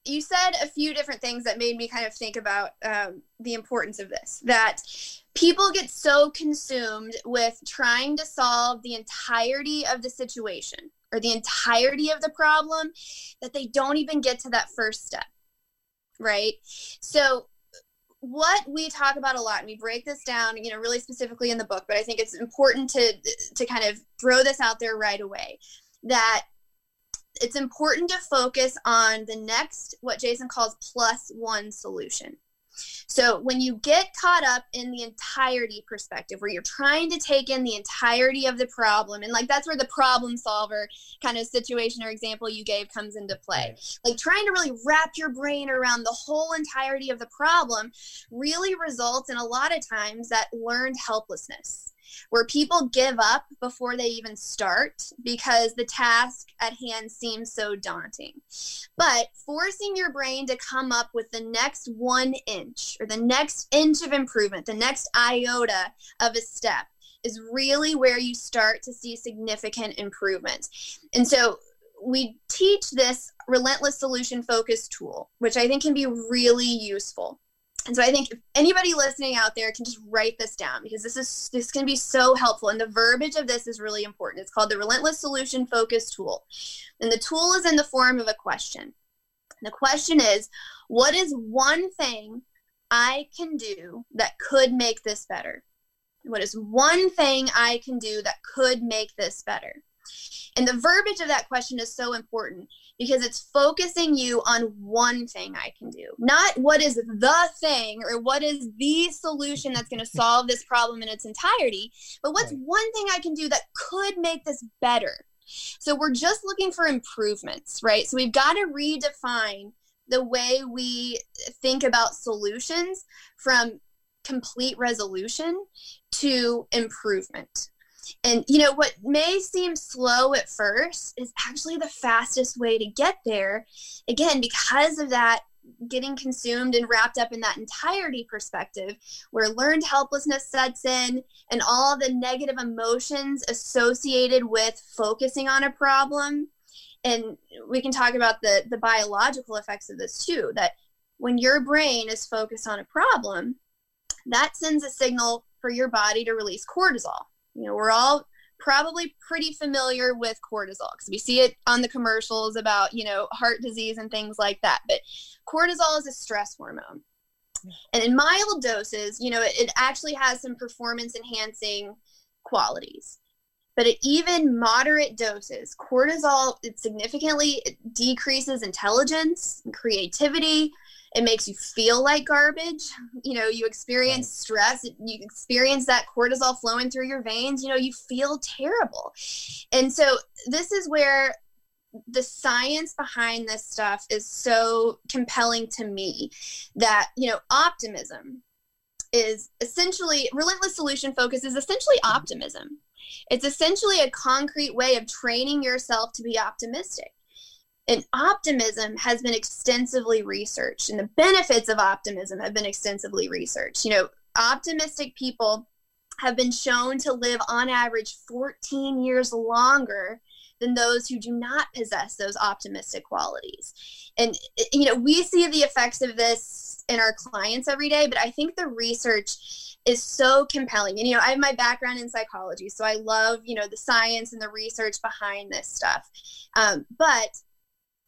You said a few different things that made me kind of think about um, the importance of this that people get so consumed with trying to solve the entirety of the situation or the entirety of the problem that they don't even get to that first step. Right. So, what we talk about a lot and we break this down you know really specifically in the book but i think it's important to to kind of throw this out there right away that it's important to focus on the next what jason calls plus one solution. So when you get caught up in the entirety perspective, where you're trying to take in the entirety of the problem, and like that's where the problem solver kind of situation or example you gave comes into play. Like trying to really wrap your brain around the whole entirety of the problem really results in a lot of times that learned helplessness where people give up before they even start because the task at hand seems so daunting. But forcing your brain to come up with the next one inch or the next inch of improvement, the next iota of a step is really where you start to see significant improvements. And so we teach this relentless solution focused tool, which I think can be really useful. And so I think if anybody listening out there can just write this down because this is this can be so helpful. And the verbiage of this is really important. It's called the Relentless Solution Focus Tool. And the tool is in the form of a question. And the question is, what is one thing I can do that could make this better? What is one thing I can do that could make this better? And the verbiage of that question is so important because it's focusing you on one thing I can do, not what is the thing or what is the solution that's going to solve this problem in its entirety, but what's one thing I can do that could make this better. So we're just looking for improvements, right? So we've got to redefine the way we think about solutions from complete resolution to improvement. And you know what may seem slow at first is actually the fastest way to get there. Again, because of that getting consumed and wrapped up in that entirety perspective where learned helplessness sets in and all the negative emotions associated with focusing on a problem and we can talk about the the biological effects of this too that when your brain is focused on a problem that sends a signal for your body to release cortisol you know, we're all probably pretty familiar with cortisol because we see it on the commercials about, you know, heart disease and things like that. But cortisol is a stress hormone. And in mild doses, you know, it, it actually has some performance enhancing qualities. But at even moderate doses, cortisol it significantly decreases intelligence and creativity, it makes you feel like garbage. You know you experience stress you experience that cortisol flowing through your veins you know you feel terrible. And so this is where the science behind this stuff is so compelling to me that you know optimism is essentially relentless solution focus is essentially mm-hmm. optimism. It's essentially a concrete way of training yourself to be optimistic and optimism has been extensively researched and the benefits of optimism have been extensively researched. You know optimistic people have been shown to live on average 14 years longer than those who do not possess those optimistic qualities. And you know we see the effects of this in our clients every day but i think the research is so compelling. And you know i have my background in psychology so i love you know the science and the research behind this stuff. Um, but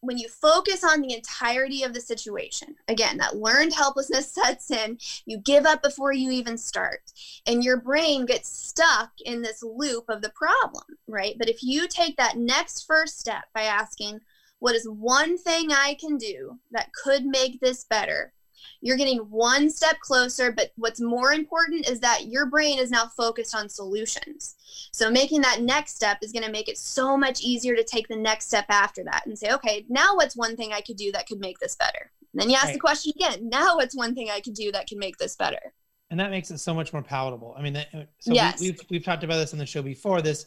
when you focus on the entirety of the situation, again, that learned helplessness [laughs] sets in, you give up before you even start, and your brain gets stuck in this loop of the problem, right? But if you take that next first step by asking, what is one thing I can do that could make this better? You're getting one step closer but what's more important is that your brain is now focused on solutions so making that next step is going to make it so much easier to take the next step after that and say okay now what's one thing i could do that could make this better and then you ask right. the question again now what's one thing i could do that could make this better and that makes it so much more palatable i mean that, so yes. we, have we've, we've talked about this on the show before this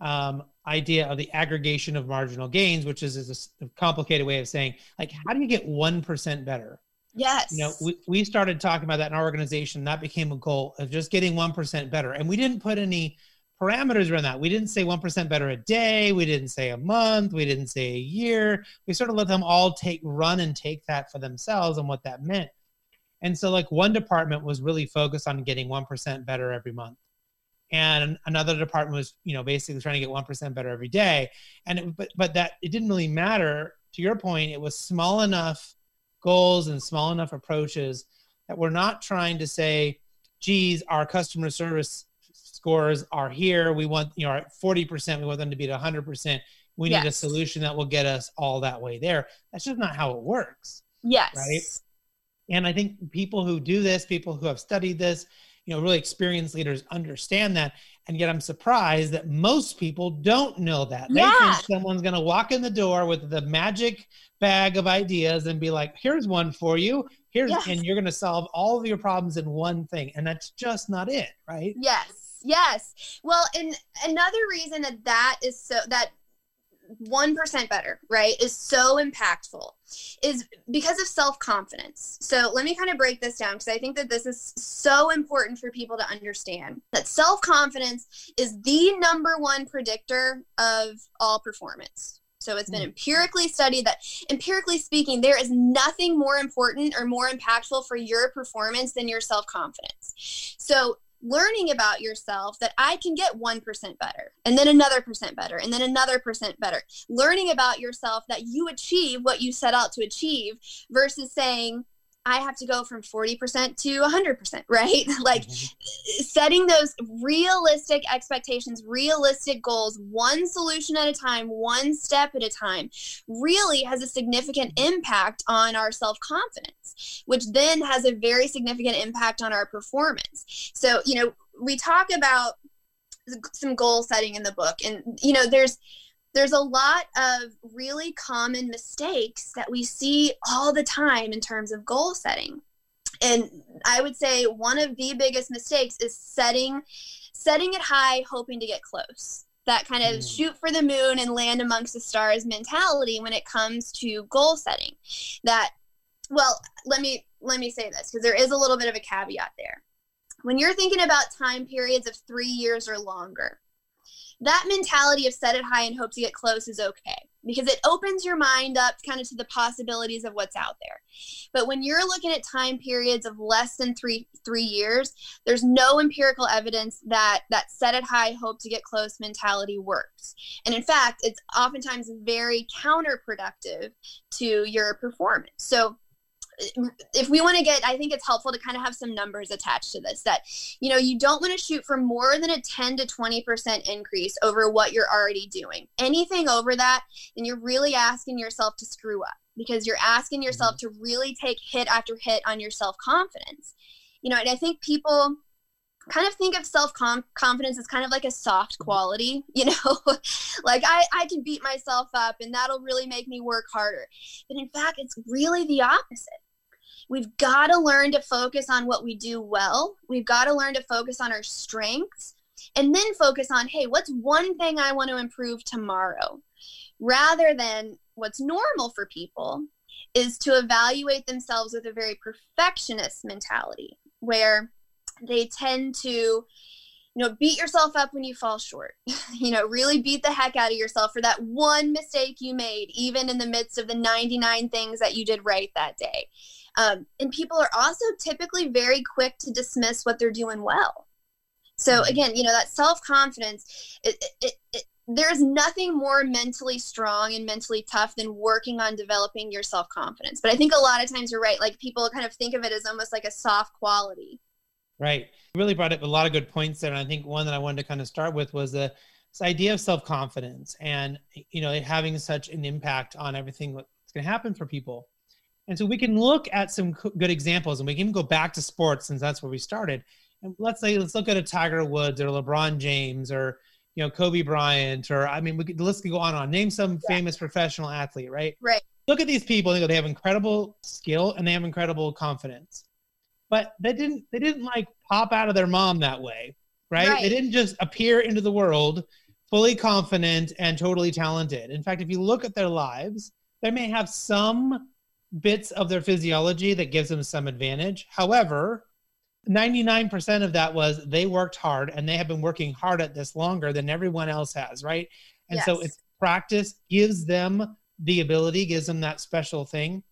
um, idea of the aggregation of marginal gains, which is, is a complicated way of saying, like, how do you get 1% better? Yes. You know, we, we started talking about that in our organization. That became a goal of just getting 1% better. And we didn't put any parameters around that. We didn't say 1% better a day. We didn't say a month. We didn't say a year. We sort of let them all take, run and take that for themselves and what that meant. And so, like, one department was really focused on getting 1% better every month. and another department was you know basically trying to get 1% better every day and it, but but that it didn't really matter to your point it was small enough goals and small enough approaches that we're not trying to say geez our customer service scores are here. We want you know at 40% we want them to be at 100% we yes. need a solution that will get us all that way there. That's just not how it works yes. right? And i think people who do this people who have studied this you know really experienced leaders understand that and yet i'm surprised that most people don't know that. Yeah. they think someone's going to walk in the door with the magic bag of ideas and be like here's one for you. Here's yes. and you're going to solve all of your problems in one thing and that's just not it right? Yes. Yes. Well and another reason that that is so that 1% better, right, is so impactful is because of self confidence. So let me kind of break this down because I think that this is so important for people to understand that self confidence is the number one predictor of all performance. So it's been mm. empirically studied that empirically speaking, there is nothing more important or more impactful for your performance than your self confidence. So learning about yourself that I can get 1% better and then another percent better and then another percent better. Learning about yourself that you achieve what you set out to achieve versus saying, I have to go from 40% to 100%, right? [laughs] like mm-hmm. setting those realistic expectations, realistic goals, one solution at a time, one step at a time, really has a significant impact on our self confidence, which then has a very significant impact on our performance. So, you know, we talk about some goal setting in the book, and, you know, there's, there's a lot of really common mistakes that we see all the time in terms of goal setting. And I would say one of the biggest mistakes is setting setting it high hoping to get close. That kind of mm. shoot for the moon and land amongst the stars mentality when it comes to goal setting. That well, let me let me say this because there is a little bit of a caveat there. When you're thinking about time periods of 3 years or longer, that mentality of set it high and hope to get close is okay because it opens your mind up kind of to the possibilities of what's out there. But when you're looking at time periods of less than three three years, there's no empirical evidence that that set it high, hope to get close mentality works. And in fact, it's oftentimes very counterproductive to your performance. So if we want to get i think it's helpful to kind of have some numbers attached to this that you know you don't want to shoot for more than a 10 to 20% increase over what you're already doing anything over that then you're really asking yourself to screw up because you're asking yourself mm-hmm. to really take hit after hit on your self confidence you know and i think people kind of think of self confidence as kind of like a soft mm-hmm. quality, [laughs] you know, like I, I can beat myself up and that'll really make me work harder. But in fact, it's really the opposite. We've got to learn to focus on what we do well. We've got to learn to focus on our strengths and then focus on, hey, what's one thing I want to improve tomorrow? Rather than what's normal for people is to evaluate themselves with a very perfectionist mentality where they tend to you know beat yourself up when you fall short [laughs] you know really beat the heck out of yourself for that one mistake you made even in the midst of the 99 things that you did right that day um, and people are also typically very quick to dismiss what they're doing well. So mm-hmm. again, you know that self confidence. It, it, it, there's nothing more mentally strong and mentally tough than working on developing your self confidence. But I think a lot of times you're right. Like people kind of think of it as almost like a soft quality. Right. You really brought up a lot of good points there. And I think one that I wanted to kind of start with was the this idea of self confidence and you know having such an impact on everything that's going to happen for people. And so we can look at some good examples and we can even go back to sports since that's where we started. And let's say, let's look at a Tiger Woods or LeBron James or, you know, Kobe Bryant, or I mean, we could, the list could go on and on. Name some yeah. famous professional athlete, right? Right. Look at these people. They, they have incredible skill and they have incredible confidence, but they didn't, they didn't like pop out of their mom that way, right? right. They didn't just appear into the world fully confident and totally talented. In fact, if you look at their lives, they may have some bits of their physiology that gives them some advantage. However, 99% of that was they worked hard and they have been working hard at this longer than everyone else has, right? And yes. so it's practice gives them the ability, gives them that special thing.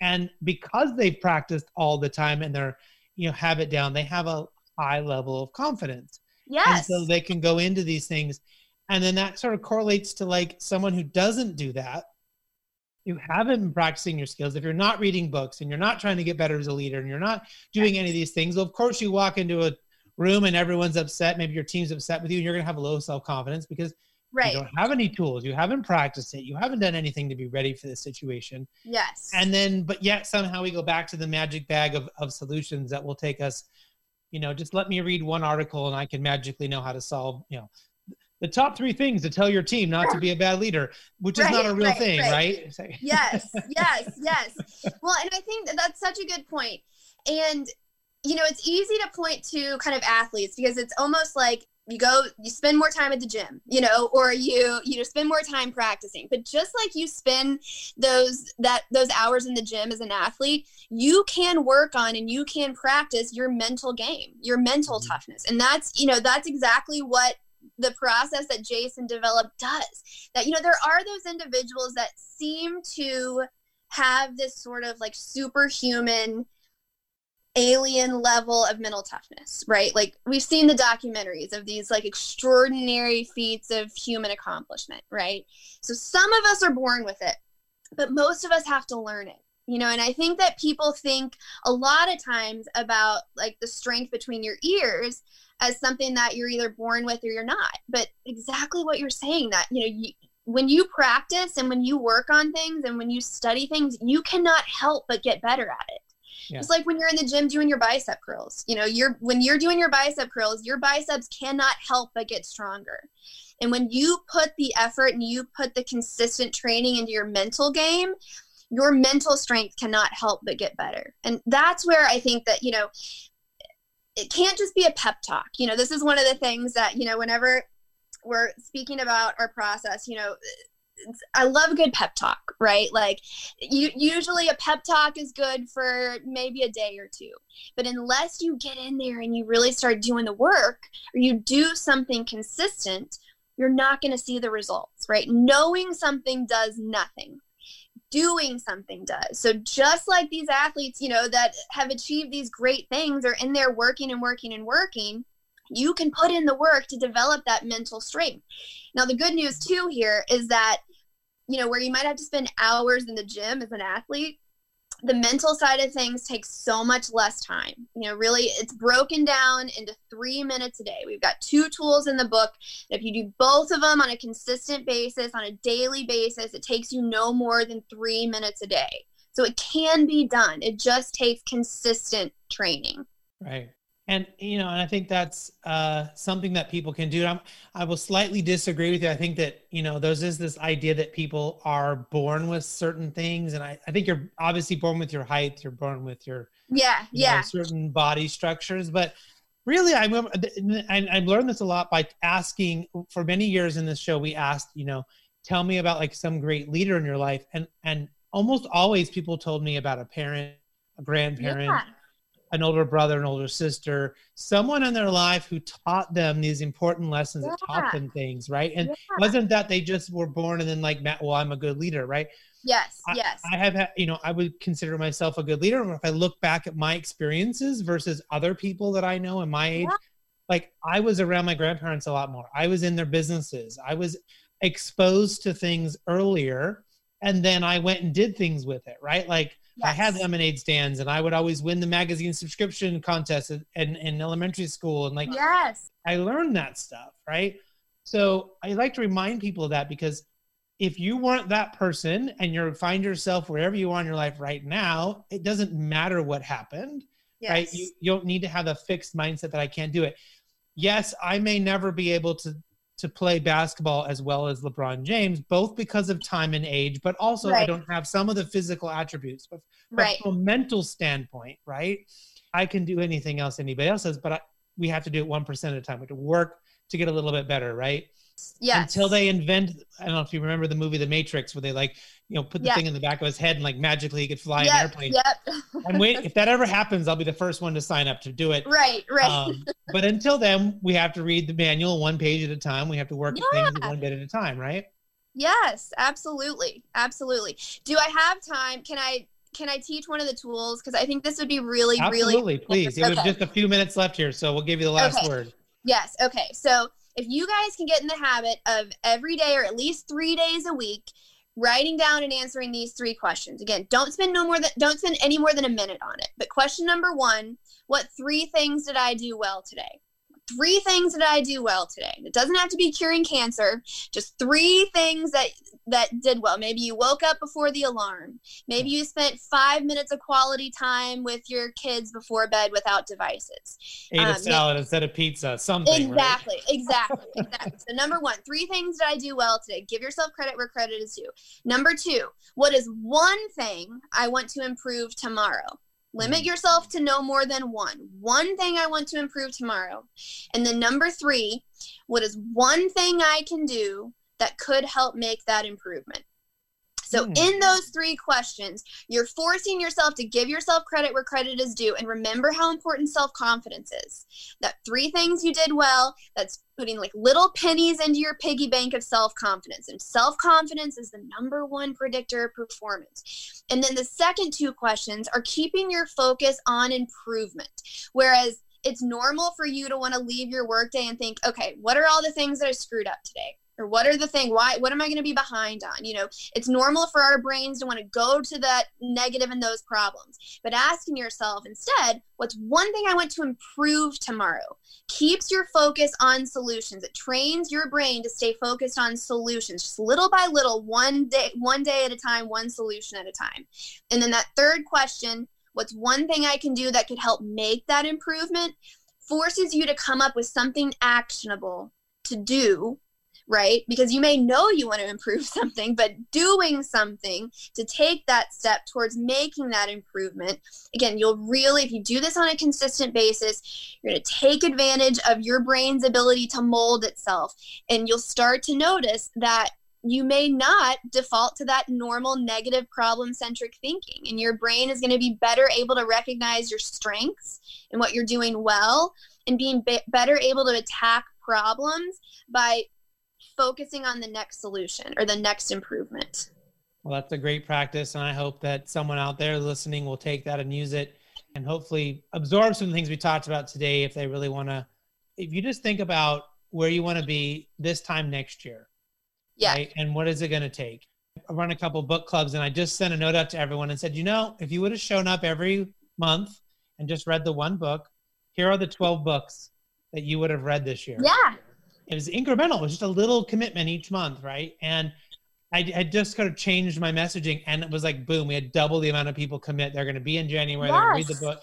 And because they've practiced all the time and they're, you know, have it down, they have a high level of confidence. Yes. And so they can go into these things. And then that sort of correlates to like someone who doesn't do that. You haven't been practicing your skills. If you're not reading books and you're not trying to get better as a leader and you're not doing any of these things, well, of course you walk into a room and everyone's upset. Maybe your team's upset with you and you're going to have low self confidence because right. you don't have any tools. You haven't practiced it. You haven't done anything to be ready for this situation. Yes. And then, but yet somehow we go back to the magic bag of, of solutions that will take us, you know, just let me read one article and I can magically know how to solve, you know, the top three things to tell your team not to be a bad leader, which is not a real right, thing, right. right? yes [laughs] yes yes well and i think that that's such a good point and you know it's easy to point to kind of athletes because it's almost like you go you spend more time at the gym you know or you you know spend more time practicing. But just like you spend those that those hours in the gym as an athlete you can work on and you can practice your mental game your mental Mhm. toughness. And that's you know that's exactly what the process that jason developed does. That you know there are those individuals that seem to have this sort of like superhuman alien level of mental toughness right? Like we've seen the documentaries of these like extraordinary feats of human accomplishment right? So some of us are born with it but most of us have to learn it you know? And i think that people think a lot of times about like the strength between your ears as something that you're either born with or you're not. But exactly what you're saying that you know you, when you practice and when you work on things and when you study things you cannot help but get better at it Yeah. it's like when you're in the gym doing your bicep curls you know you're when you're doing your bicep curls your biceps cannot help but get stronger. And when you put the effort and you put the consistent training into your mental game your mental strength cannot help but get better. And that's where i think that you know it can't just be a pep talk. You know this is one of the things that you know whenever we're speaking about our process you know I love good pep talk, right? Like, you usually a pep talk is good for maybe a day or two, but unless you get in there and you really start doing the work, or you do something consistent, you're not going to see the results, right? Knowing something does nothing. Doing something does. So just like these athletes, you know, that have achieved these great things are in there working and working and working, you can put in the work to develop that mental strength. Now, the good news too here is that, you know, where you might have to spend hours in the gym as an athlete, the mental side of things takes so much less time. You know, really, it's broken down into three minutes a day. We've got two tools in the book. If you do both of them on a consistent basis, on a daily basis, it takes you no more than three minutes a day. So it can be done. It just takes consistent training. Right. And you know, and I think that's uh, something that people can do. I'm, I will slightly disagree with you. I think that you know, there's is this idea that people are born with certain things, and I, I think you're obviously born with your height, you're born with your Yeah, you know, yeah. certain body structures. But really, I remember, and I've learned this a lot by asking. For many years in this show, we asked, you know, tell me about like some great leader in your life, and and almost always people told me about a parent, a grandparent Yeah. An older brother, an older sister, someone in their life who taught them these important lessons that taught them things, right? And Yeah. it wasn't that they just were born and then like, Matt, well, I'm a good leader, right? Yes, I- yes. I have had, you know, I would consider myself a good leader. If I look back at my experiences versus other people that I know in my age, Yeah. like I was around my grandparents a lot more. I was in their businesses. I was exposed to things earlier. And then I went and did things with it, right? Like I had lemonade stands and I would always win the magazine subscription contest in, in, in elementary school. And like yes. I learned that stuff, right? So I like to remind people of that because if you weren't that person and you find yourself wherever you are in your life right now, it doesn't matter what happened, Yes. right? You, you don't need to have a fixed mindset that I can't do it. Yes, I may never be able to to play basketball as well as LeBron James, both because of time and age, but also I don't have some of the physical attributes. But, right. from a mental standpoint, right? I can do anything else anybody else does, but I, we have to do it one percent at a time. We have to work to get a little bit better, right? Yes. Until they invent, I don't know if you remember the movie The Matrix, where they like, you know, put the Yeah. thing in the back of his head and like magically he could fly an airplane. Yep. I'm waiting. If that ever [laughs] happens, I'll be the first one to sign up to do it. right. Right. Um, but until then, we have to read the manual one page at a time. We have to work at things one bit at a time, right? yes. Absolutely. Absolutely. Do I have time? Can I? Can I teach one of the tools? Because I think this would be really, Absolutely, really. please. It was Okay. just a few minutes left here, so we'll give you the last Okay. word. Yes. Okay. So if you guys can get in the habit of every day or at least three days a week writing down and answering these three questions. Again don't spend no more than don't spend any more than a minute on it. But question number one what three things did i do well today three things that I do well today. It doesn't have to be curing cancer, just three things that that did well. Maybe you woke up before the alarm. Maybe you spent five minutes of quality time with your kids before bed without devices. Ate um, a salad instead of pizza. Something. Exactly. Right? Exactly. exactly. So number one, three things that I do well today. Give yourself credit where credit is due. Number two, what is one thing I want to improve tomorrow? Limit yourself to no more than one. One thing I want to improve tomorrow. And then number three, what is one thing I can do that could help make that improvement? So, mm. in those three questions, you're forcing yourself to give yourself credit where credit is due and remember how important self confidence is. That three things you did well, that's putting like little pennies into your piggy bank of self confidence. And self confidence is the number one predictor of performance. And then the second two questions are keeping your focus on improvement. Whereas it's normal for you to want to leave your workday and think, okay, what are all the things that I screwed up today? Or what are the thing why what am i going to be behind on? You know it's normal for our brains to want to go to that negative and those problems but asking yourself instead what's one thing i want to improve tomorrow? Keeps your focus on solutions. It trains your brain to stay focused on solutions just little by little one day one day at a time one solution at a time. And then that third question what's one thing i can do that could help make that improvement? Forces you to come up with something actionable to do right? Because you may know you want to improve [laughs] something, but doing something to take that step towards making that improvement, again, you'll really, if you do this on a consistent basis, you're going to take advantage of your brain's ability to mold itself. And you'll start to notice that you may not default to that normal negative problem centric thinking. And your brain is going to be better able to recognize your strengths and what you're doing well and being be- better able to attack problems by focusing on the next solution or the next improvement. Well, that's a great practice. And I hope that someone out there listening will take that and use it and hopefully absorb some of the things we talked about today if they really want to. If you just think about where you want to be this time next year. Yeah. Right? And what is it going to take? I run a couple book clubs and I just sent a note out to everyone and said, you know, if you would have shown up every month and just read the one book, here are the 12 books that you would have read this year. Yeah it was incremental. It was just a little commitment each month, right? And I had just kind of changed my messaging, and it was like, boom, we had double the amount of people commit. They're going to be in January. Yes. They're going to read the book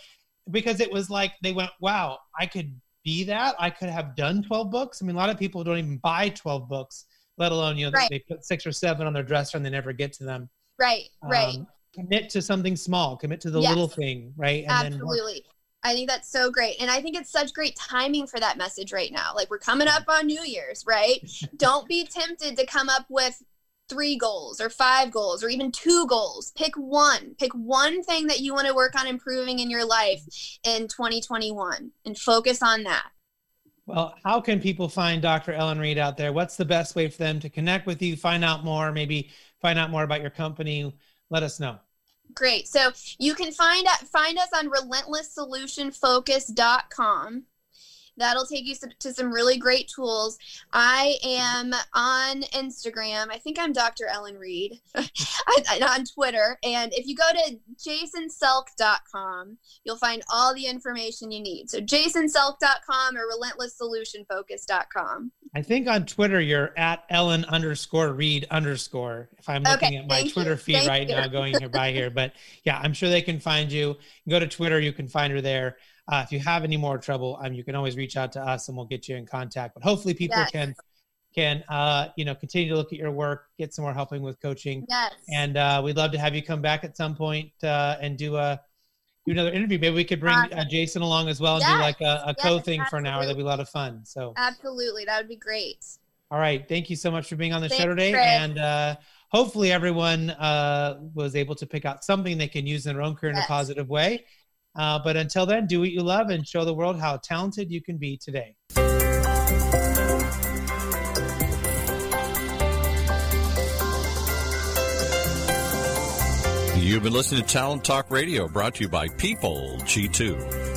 because it was like they went, wow, I could be that. I could have done 12 books. I mean, a lot of people don't even buy 12 books, let alone, you know, right. they put six or seven on their dresser and they never get to them. Right, right. Um, commit to something small, commit to the yes. little thing, right? And Absolutely. I think that's so great. And I think it's such great timing for that message right now. Like we're coming up on New Year's, right? [laughs] Don't be tempted to come up with three goals or five goals or even two goals. Pick one. Pick one thing that you want to work on improving in your life in 2021 and focus on that. Well, how can people find Dr. Ellen Reed out there? What's the best way for them to connect with you, find out more, maybe find out more about your company? Let us know. Great. So you can find find us on relentlesssolutionfocus.com. That'll take you to some really great tools. I am on Instagram. I think I'm Dr. Ellen Reed [laughs] on Twitter. And if you go to jasonselk.com, you'll find all the information you need. So jasonselk.com or relentlesssolutionfocus.com. I think on Twitter you're at Ellen underscore Reed underscore. If I'm looking okay, at my Twitter you. feed thank right you. now, going here by here, but yeah, I'm sure they can find you. Go to Twitter, you can find her there. Uh, if you have any more trouble, um, you can always reach out to us and we'll get you in contact. But hopefully, people yes. can can uh, you know continue to look at your work, get some more helping with coaching. Yes. And uh, we'd love to have you come back at some point uh, and do a do another interview. Maybe we could bring uh, Jason along as well and yes. do like a, a yes, co thing for an hour. That'd be a lot of fun. So absolutely, that would be great. All right, thank you so much for being on the Thanks, show today, Chris. and uh, hopefully everyone uh, was able to pick out something they can use in their own career yes. in a positive way. Uh, but until then, do what you love and show the world how talented you can be today. You've been listening to Talent Talk Radio, brought to you by People G2.